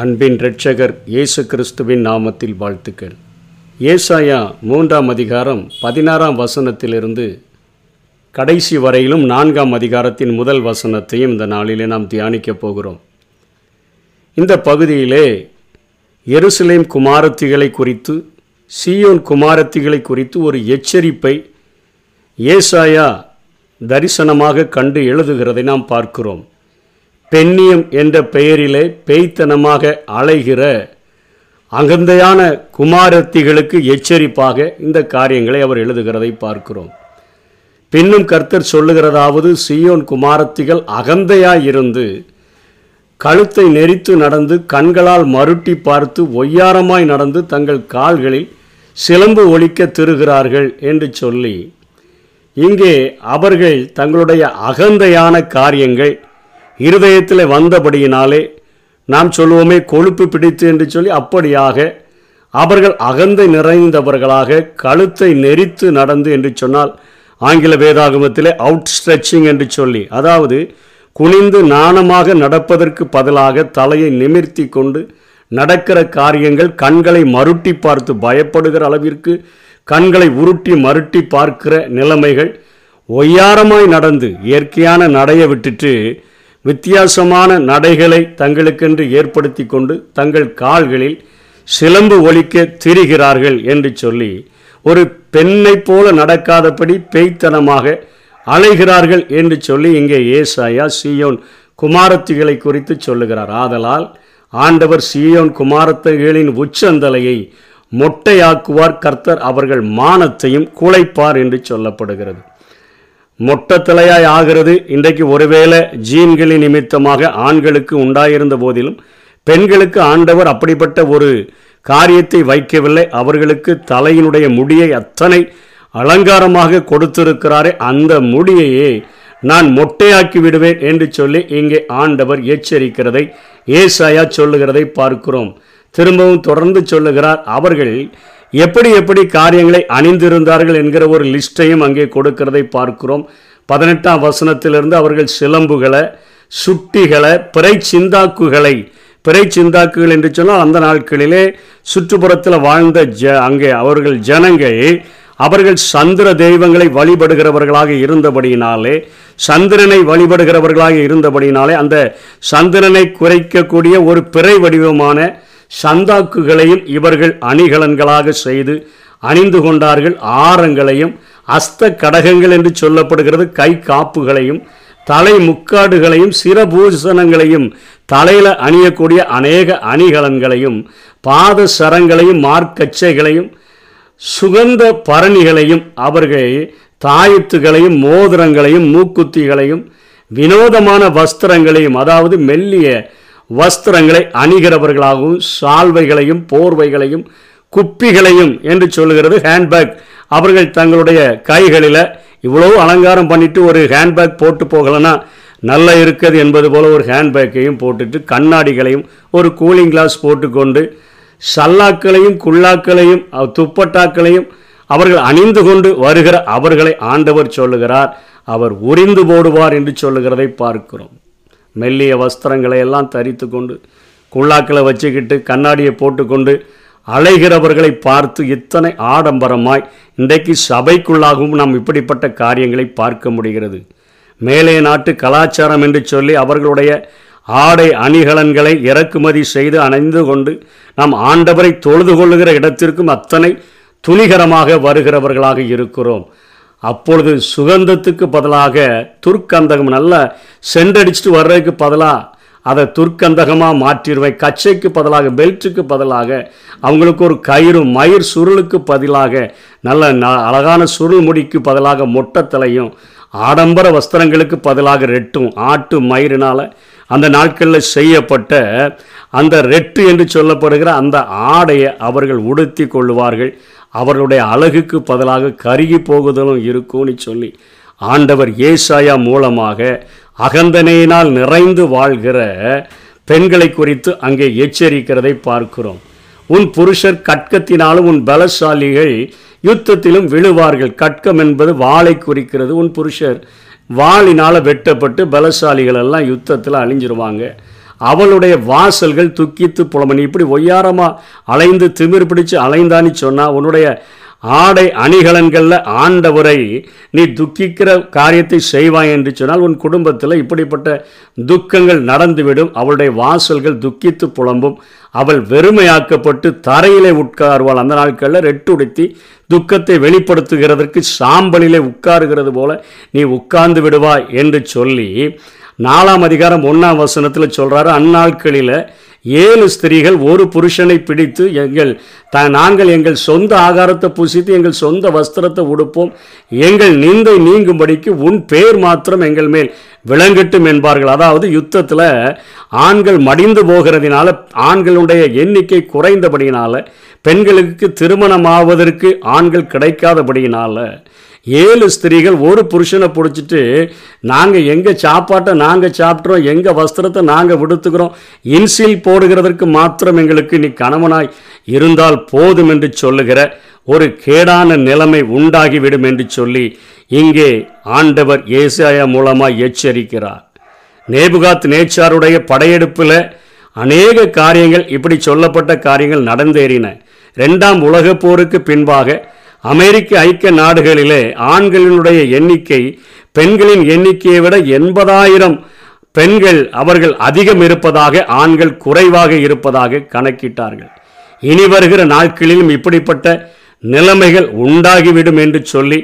அன்பின் இரட்சகர் இயேசு கிறிஸ்துவின் நாமத்தில் வாழ்த்துக்கள். ஏசாயா மூன்றாம் அதிகாரம் பதினாறாம் வசனத்திலிருந்து கடைசி வரையிலும் நான்காம் அதிகாரத்தின் முதல் வசனத்தையும் இந்த நாளிலே நாம் தியானிக்கப் போகிறோம். இந்த பகுதியிலே எருசலேம் குமாரத்திகளை குறித்து சியோன் குமாரத்திகளை குறித்து ஒரு எச்சரிப்பை ஏசாயா தரிசனமாக கண்டு எழுதுகிறதை நாம் பார்க்கிறோம். பெண்ணியம் என்ற பெயரிலே பேய்த்தனமாக அலைகிற அகந்தையான குமாரத்திகளுக்கு எச்சரிப்பாக இந்த காரியங்களை அவர் எழுதுகிறதை பார்க்கிறோம். பின்னும் கர்த்தர் சொல்லுகிறதாவது சியோன் குமாரத்திகள் அகந்தையாயிருந்து கழுத்தை நெரித்து நடந்து கண்களால் மருட்டி பார்த்து ஒய்யாரமாய் நடந்து தங்கள் கால்களில் சிலம்பு ஒழிக்க திருகிறார்கள் என்று சொல்லி இங்கே அவர்கள் தங்களுடைய அகந்தையான காரியங்கள் இருதயத்தில் வந்தபடியினாலே நாம் சொல்லுவோமே கொழுப்பு பிடித்து என்று சொல்லி அப்படியாக அவர்கள் அகந்தை நிறைந்தவர்களாக கழுத்தை நெரித்து நடந்து என்று சொன்னால் ஆங்கில வேதாகமத்திலே அவுட் ஸ்ட்ரெச்சிங் என்று சொல்லி அதாவது குனிந்து நாணமாக நடப்பதற்கு பதிலாக தலையை நிமிர்த்தி கொண்டு நடக்கிற காரியங்கள் கண்களை மருட்டி பார்த்து பயப்படுகிற அளவிற்கு கண்களை உருட்டி மருட்டி பார்க்கிற நிலைமைகள் ஒய்யாரமாய் நடந்து இயற்கையான நடைய விட்டுட்டு வித்தியாசமான நடைகளை தங்களுக்கென்று ஏற்படுத்தி கொண்டு தங்கள் கால்களில் சிலம்பு ஒலிக்க திரிகிறார்கள் என்று சொல்லி ஒரு பெண்ணைப் போல நடக்காதபடி பேய்த்தனமாக அலைகிறார்கள் என்று சொல்லி இங்கே ஏசாயா சீயோன் குமாரத்திகளை குறித்து சொல்லுகிறார். ஆதலால் ஆண்டவர் சியோன் குமாரத்திகளின் உச்சந்தலையை மொட்டையாக்குவார். கர்த்தர் அவர்கள் மானத்தையும் குலைப்பார் என்று சொல்லப்படுகிறது. மொட்டத்தலையாய் ஆகிறது. இன்றைக்கு ஒருவேளை ஜீன்களின் நிமித்தமாக ஆண்களுக்கு உண்டாயிருந்த போதிலும் பெண்களுக்கு ஆண்டவர் அப்படிப்பட்ட ஒரு காரியத்தை வைக்கவில்லை. அவர்களுக்கு தலையினுடைய முடியை அத்தனை அலங்காரமாக கொடுத்திருக்கிறாரே அந்த முடியையே நான் மொட்டையாக்கி விடுவேன் என்று சொல்லி இங்கே ஆண்டவர் எச்சரிக்கிறதை ஏசாயா சொல்லுகிறதை பார்க்கிறோம். திரும்பவும் தொடர்ந்து சொல்லுகிறார் அவர்கள் எப்படி எப்படி காரியங்களை அணிந்திருந்தார்கள் என்கிற ஒரு லிஸ்ட்டையும் அங்கே கொடுக்கிறதை பார்க்கிறோம். பதினெட்டாம் வசனத்திலிருந்து அவர்கள் சிலம்புகளை சுட்டிகளை பிறை சிந்தாக்குகளை பிறை சிந்தாக்குகள் என்று சொன்னால் அந்த நாட்களிலே சுற்றுப்புறத்தில் வாழ்ந்த ஜ அங்கே அவர்கள் ஜனங்கள் அவர்கள் சந்திர தெய்வங்களை வழிபடுகிறவர்களாக இருந்தபடியினாலே சந்திரனை வழிபடுகிறவர்களாக இருந்தபடியினாலே அந்த சந்திரனை குறைக்கக்கூடிய ஒரு பிறை வடிவமான சந்தாக்குகளையும் இவர்கள் அணிகலன்களாக செய்து அணிந்து கொண்டார்கள். ஆரங்களையும் அஸ்த கடகங்கள் என்று சொல்லப்படுகிறது. கை காப்புகளையும் தலை முக்காடுகளையும் சிரபூஷணங்களையும் தலையில் அணியக்கூடிய அநேக அணிகலன்களையும் பாத சரங்களையும் மார்க்கச்சைகளையும் சுகந்த பரணிகளையும் அவர்கள் தாயத்துகளையும் மோதிரங்களையும் மூக்குத்திகளையும் வினோதமான வஸ்திரங்களையும் அதாவது மெல்லிய வஸ்திரங்களை அணிகிறவர்களாகவும் சால்வைகளையும் போர்வைகளையும் குப்பிகளையும் என்று சொல்லுகிறது ஹேண்ட்பேக். அவர்கள் தங்களுடைய கைகளில் இவ்வளவு அலங்காரம் பண்ணிட்டு ஒரு ஹேண்ட்பேக் போட்டு போகலன்னா நல்லா இருக்குது என்பது போல் ஒரு ஹேண்ட்பேக்கையும் போட்டுட்டு கண்ணாடிகளையும் ஒரு கூலிங் கிளாஸ் போட்டுக்கொண்டு சல்லாக்களையும் குல்லாக்களையும் துப்பட்டாக்களையும் அவர்கள் அணிந்து கொண்டு வருகிற அவர்களை ஆண்டவர் சொல்லுகிறார். அவர் உறிந்து போடுவார் என்று சொல்லுகிறதை பார்க்கிறோம். மெல்லிய வஸ்திரங்களை எல்லாம் தரித்து கொண்டு குள்ளாக்களை வச்சுக்கிட்டு கண்ணாடியை போட்டுக்கொண்டு அலைகிறவர்களை பார்த்து இத்தனை ஆடம்பரமாய் இன்றைக்கு சபைக்குள்ளாகவும் நாம் இப்படிப்பட்ட காரியங்களை பார்க்க முடிகிறது. மேலே நாட்டு கலாச்சாரம் என்று சொல்லி அவர்களுடைய ஆடை அணிகலன்களை இறக்குமதி செய்து அணைந்து கொண்டு நாம் ஆண்டவரை தொழுது கொள்ளுகிற இடத்திற்கும் அத்தனை துணிகரமாக வருகிறவர்களாக இருக்கிறோம். அப்பொழுது சுகந்தத்துக்கு பதிலாக துர்க்கந்தகம் நல்லா சென்றடிச்சிட்டு வர்றதுக்கு பதிலாக அதை துர்க்கந்தகமாக மாற்றிடுவேன். கச்சைக்கு பதிலாக பெல்ட்டுக்கு பதிலாக அவங்களுக்கு ஒரு கயிறு மயிர் சுருளுக்கு பதிலாக நல்ல ந- அழகான சுருள் முடிக்கு பதிலாக மொட்டத்தலையும் ஆடம்பர வஸ்திரங்களுக்கு பதிலாக ரெட்டும் ஆட்டு மயிரினால் அந்த நாட்களில் செய்யப்பட்ட அந்த ரெட்டு என்று சொல்லப்படுகிற அந்த ஆடையை அவர்கள் உடுத்தி கொள்ளுவார்கள். அவர்களுடைய அழகுக்கு பதிலாக கருகி போகுதலும் இருக்கும்னு சொல்லி ஆண்டவர் ஏசாயா மூலமாக அகந்தனையினால் நிறைந்து வாழ்கிற பெண்களை குறித்து அங்கே எச்சரிக்கிறதை பார்க்கிறோம். உன் புருஷர் கட்கத்தினாலும் உன் பலசாலிகள் யுத்தத்திலும் விழுவார்கள். கட்கம் என்பது வாளை குறிக்கிறது. உன் புருஷர் வாளினால் வெட்டப்பட்டு பலசாலிகள் எல்லாம் யுத்தத்தில் அழிஞ்சிருவாங்க. அவளுடைய வாசல்கள் துக்கித்து புலமணி இப்படி ஒய்யாரமாக அலைந்து திமிர் பிடிச்சு அலைந்தான்னு சொன்னால் உன்னுடைய ஆடை அணிகலன்களில் ஆண்டவரை நீ துக்கிக்கிற காரியத்தை செய்வாய் என்று சொன்னால் உன் குடும்பத்தில் இப்படிப்பட்ட துக்கங்கள் நடந்துவிடும். அவளுடைய வாசல்கள் துக்கித்து புலம்பும். அவள் வெறுமையாக்கப்பட்டு தரையிலே உட்காருவாள். அந்த நாட்களில் ரெட்டுடுத்தி துக்கத்தை வெளிப்படுத்துகிறதற்கு சாம்பலிலே உட்காருகிறது போல நீ உட்கார்ந்து விடுவாய் என்று சொல்லி நாலாம் அதிகாரம் ஒன்றாம் வசனத்தில் சொல்கிறாரு அந்நாட்களில் ஏழு ஸ்திரீகள் ஒரு புருஷனை பிடித்து எங்கள் த நாங்கள் எங்கள் சொந்த ஆகாரத்தை புசித்து எங்கள் சொந்த வஸ்திரத்தை உடுப்போம். எங்கள் நிந்தை நீங்கும்படிக்கு உன் பேர் மாத்திரம் எங்கள் மேல் விளங்கட்டும் என்பார்கள். அதாவது யுத்தத்தில் ஆண்கள் மடிந்து போகிறதினால ஆண்களுடைய எண்ணிக்கை குறைந்தபடியினால் பெண்களுக்கு திருமணமாவதற்கு ஆண்கள் கிடைக்காதபடியினால் ஏழு ஸ்திரீகள் ஒரு புருஷனை பிடிச்சிட்டு நாங்கள் எங்கள் சாப்பாட்டை நாங்கள் சாப்பிட்றோம் எங்கள் வஸ்திரத்தை நாங்கள் விடுத்துக்கிறோம் இன்சில் போடுகிறதற்கு மாத்திரம் எங்களுக்கு நீ கணவனாய் இருந்தால் போதும் என்று சொல்லுகிற ஒரு கேடான நிலைமை உண்டாகிவிடும் என்று சொல்லி இங்கே ஆண்டவர் ஏசாயா மூலமாக எச்சரிக்கிறார். நேபுகாத் நேச்சாருடைய படையெடுப்பில் அநேக காரியங்கள் இப்படி சொல்லப்பட்ட காரியங்கள் நடந்தேறின. ரெண்டாம் உலகப் போருக்கு பின்பாக அமெரிக்க ஐக்கிய நாடுகளிலே ஆண்களினுடைய எண்ணிக்கை பெண்களின் எண்ணிக்கையை விட எண்பதாயிரம் பெண்கள் அவர்கள் அதிகம் இருப்பதாக ஆண்கள் குறைவாக இருப்பதாக கணக்கிட்டார்கள். இனி வருகிற நாட்களிலும் இப்படிப்பட்ட நிலைமைகள் உண்டாகிவிடும் என்று சொல்லி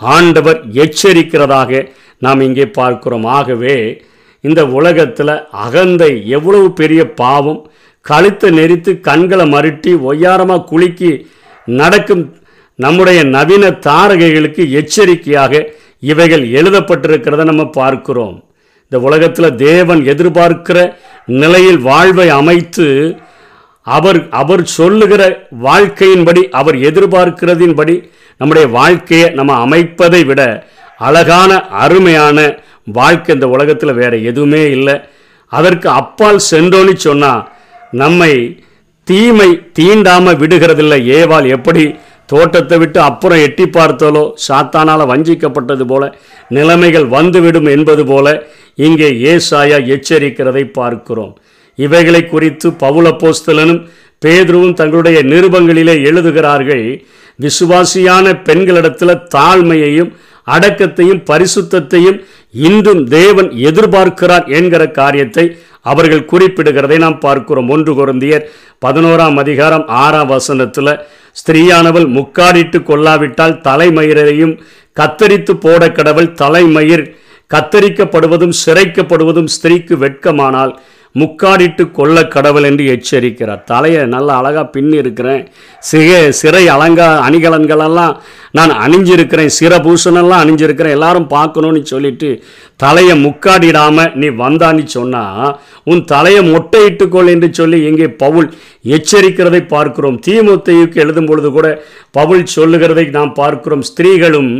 ஆண்டவர் எச்சரிக்கிறதாக நாம் இங்கே பார்க்கிறோம். ஆகவே இந்த உலகத்தில் அகந்தை எவ்வளவு பெரிய பாவம். கழுத்தை நெரித்து கண்களை மருட்டி ஒய்யாரமாக குலுக்கி நடக்கும் நம்முடைய நவீன தாரகைகளுக்கு எச்சரிக்கையாக இவைகள் எழுதப்பட்டிருக்கிறத நம்ம பார்க்கிறோம். இந்த உலகத்தில் தேவன் எதிர்பார்க்கிற நிலையில் வாழ்வை அமைத்து அவர் அவர் சொல்லுகிற வாழ்க்கையின்படி அவர் எதிர்பார்க்கிறதின்படி நம்முடைய வாழ்க்கையை நம்ம அமைப்பதை விட அழகான அருமையான வாழ்க்கை இந்த உலகத்தில் வேறு எதுவுமே இல்லை. அதற்கு அப்பால் சென்றோன்னு சொன்னால் நம்மை தீமை தீண்டாமல் விடுகிறதில்லை. ஏவால் எப்படி தோட்டத்தை விட்டு அப்புறம் எட்டி பார்த்தாலோ சாத்தானால் வஞ்சிக்கப்பட்டது போல நிலைமைகள் வந்துவிடும் என்பது போல இங்கே ஏசாயா எச்சரிக்கிறதை பார்க்கிறோம். இவைகளை குறித்து பவுலப்போஸ்தலனும் பேதுருவும் தங்களுடைய நிருபங்களிலே எழுதுகிறார்கள். விசுவாசியான பெண்களிடத்தில் தாழ்மையையும் அடக்கத்தையும் பரிசுத்தத்தையும் இன்றும் தேவன் எதிர்பார்க்கிறார் என்கிற காரியத்தை அவர்கள் குறிப்பிடுகிறதை நாம் பார்க்கிறோம். ஒன்று குருந்தியர் பதினோராம் அதிகாரம் ஆறாம் வசனத்தில் ஸ்திரீயானவள் முக்காடிட்டு கொள்ளாவிட்டால் தலைமயிரையும் கத்தரித்து போட கடவுள் தலைமயிர். கத்தரிக்கப்படுவதும் சிறைக்கப்படுவதும் ஸ்திரீக்கு வெட்கமானால் முக்காடிட்டு கொள்ள கடவுள் என்று எச்சரிக்கிறார். தலையை நல்லா அழகாக பின்னி இருக்கிறேன். சிக சிறை அலங்கா அணிகலன்களெல்லாம் நான் அணிஞ்சிருக்கிறேன். சிறபூஷணெல்லாம் அணிஞ்சிருக்கிறேன். எல்லாரும் பார்க்கணும்னு சொல்லிட்டு தலையை முக்காடிடாம நீ வந்தான்னு சொன்னால் உன் தலையை மொட்டையிட்டுக்கொள் என்று சொல்லி இங்கே பவுல் எச்சரிக்கிறதை பார்க்கிறோம். தீமுத்தையுக்கு எழுதும் பொழுது கூட பவுல் சொல்லுகிறதை நாம் பார்க்கிறோம். ஸ்திரீகளும்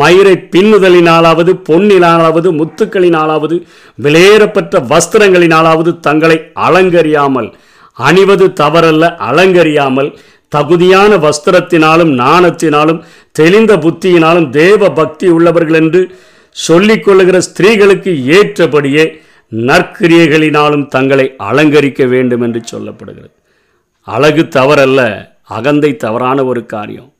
மயிரை பின்னுதலினாலாவது பொன்னினாலாவது முத்துக்களினாலாவது விலையேறப்பட்ட வஸ்திரங்களினாலாவது தங்களை அலங்கரியாமல் அணிவது தவறல்ல அலங்கரியாமல் தகுதியான வஸ்திரத்தினாலும் நாணத்தினாலும் தெளிந்த புத்தியினாலும் தேவ பக்தி உள்ளவர்கள் என்று சொல்லிக் கொள்ளுகிற ஸ்திரீகளுக்கு ஏற்றபடியே நற்கிரியைகளினாலும் தங்களை அலங்கரிக்க வேண்டும் என்று சொல்லப்படுகிறது. அழகு தவறல்ல அகந்தை தவறான ஒரு காரியம்.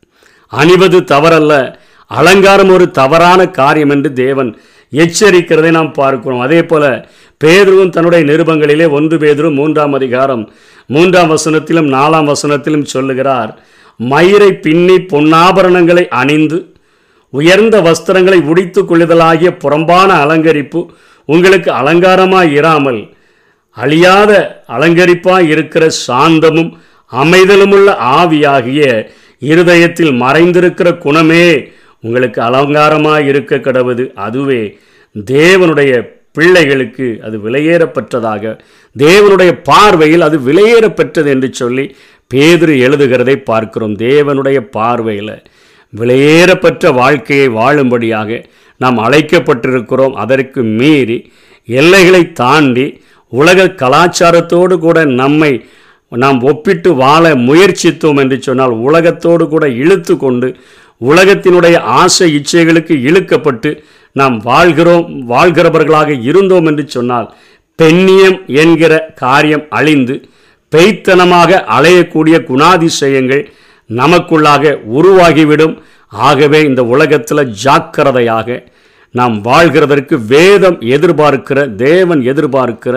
அணிவது தவறல்ல அலங்காரம் ஒரு தவறான காரியம் என்று தேவன் எச்சரிக்கிறதை நாம் பார்க்கிறோம். அதே போல பேதுருவும் தன்னுடைய நிருபங்களிலே ஒன்று பேதுரும் மூன்றாம் அதிகாரம் மூன்றாம் வசனத்திலும் நாலாம் வசனத்திலும் சொல்லுகிறார் மயிரை பின்னி பொன்னாபரணங்களை அணிந்து உயர்ந்த வஸ்திரங்களை உடித்து கொள்ளுதலாகிய புறம்பான அலங்கரிப்பு உங்களுக்கு அலங்காரமாய் இராமல் அழியாத அலங்கரிப்பாய் இருக்கிற சாந்தமும் அமைதலுமுள்ள ஆவியாகிய இருதயத்தில் மறைந்திருக்கிற குணமே உங்களுக்கு அலங்காரமாக இருக்க கடவுது. அதுவே தேவனுடைய பிள்ளைகளுக்கு அது விலையேறப்பெற்றதாக தேவனுடைய பார்வையில் அது விலையேறப்பெற்றது என்று சொல்லி பேதிரு எழுதுகிறதை பார்க்கிறோம். தேவனுடைய பார்வையில் விலையேறப்பற்ற வாழ்க்கையை வாழும்படியாக நாம் அழைக்கப்பட்டிருக்கிறோம். அதற்கு மீறி எல்லைகளை தாண்டி உலக கலாச்சாரத்தோடு கூட நம்மை நாம் ஒப்பிட்டு வாழ முயற்சித்தோம் என்று சொன்னால் உலகத்தோடு கூட இழுத்து கொண்டு உலகத்தினுடைய ஆசை இச்சைகளுக்கு இழுக்கப்பட்டு நாம் வாழ்கிறோம் வாழ்கிறவர்களாக இருந்தோம் என்று சொன்னால் பெண்ணியம் என்கிற காரியம் அழிந்து பெய்த்தனமாக அலையக்கூடிய குணாதிசயங்கள் நமக்குள்ளாக உருவாகிவிடும். ஆகவே இந்த உலகத்தில் ஜாக்கிரதையாக நாம் வாழ்கிறதற்கு வேதம் எதிர்பார்க்கிற தேவன் எதிர்பார்க்கிற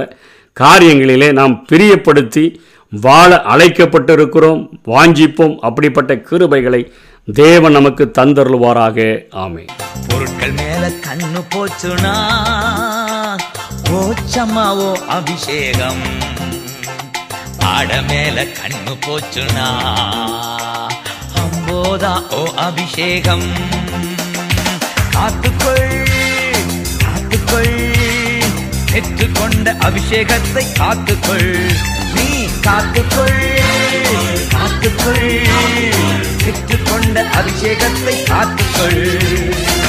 காரியங்களிலே நாம் பிரியப்படுத்தி வாழ அழைக்கப்பட்டிருக்கிறோம் வாஞ்சிப்போம். அப்படிப்பட்ட கிருபைகளை தேவன் நமக்கு தந்தருள்வாராக. ஆமே பொருட்கள் மேல கண்ணு போச்சுனா ஓச்சம்மாவோ அபிஷேகம். ஆட மேல கண்ணு போச்சுனா அம்போதா ஓ அபிஷேகம். காத்துக்கொள் காத்துக்கொள். பெற்றுக்கொண்ட அபிஷேகத்தை காத்துக்கொள். நீ காத்துக்கொள் காத்துக்கொள். பெற்றுக்கொண்ட அபிஷேகத்தை காத்துக்கொள்.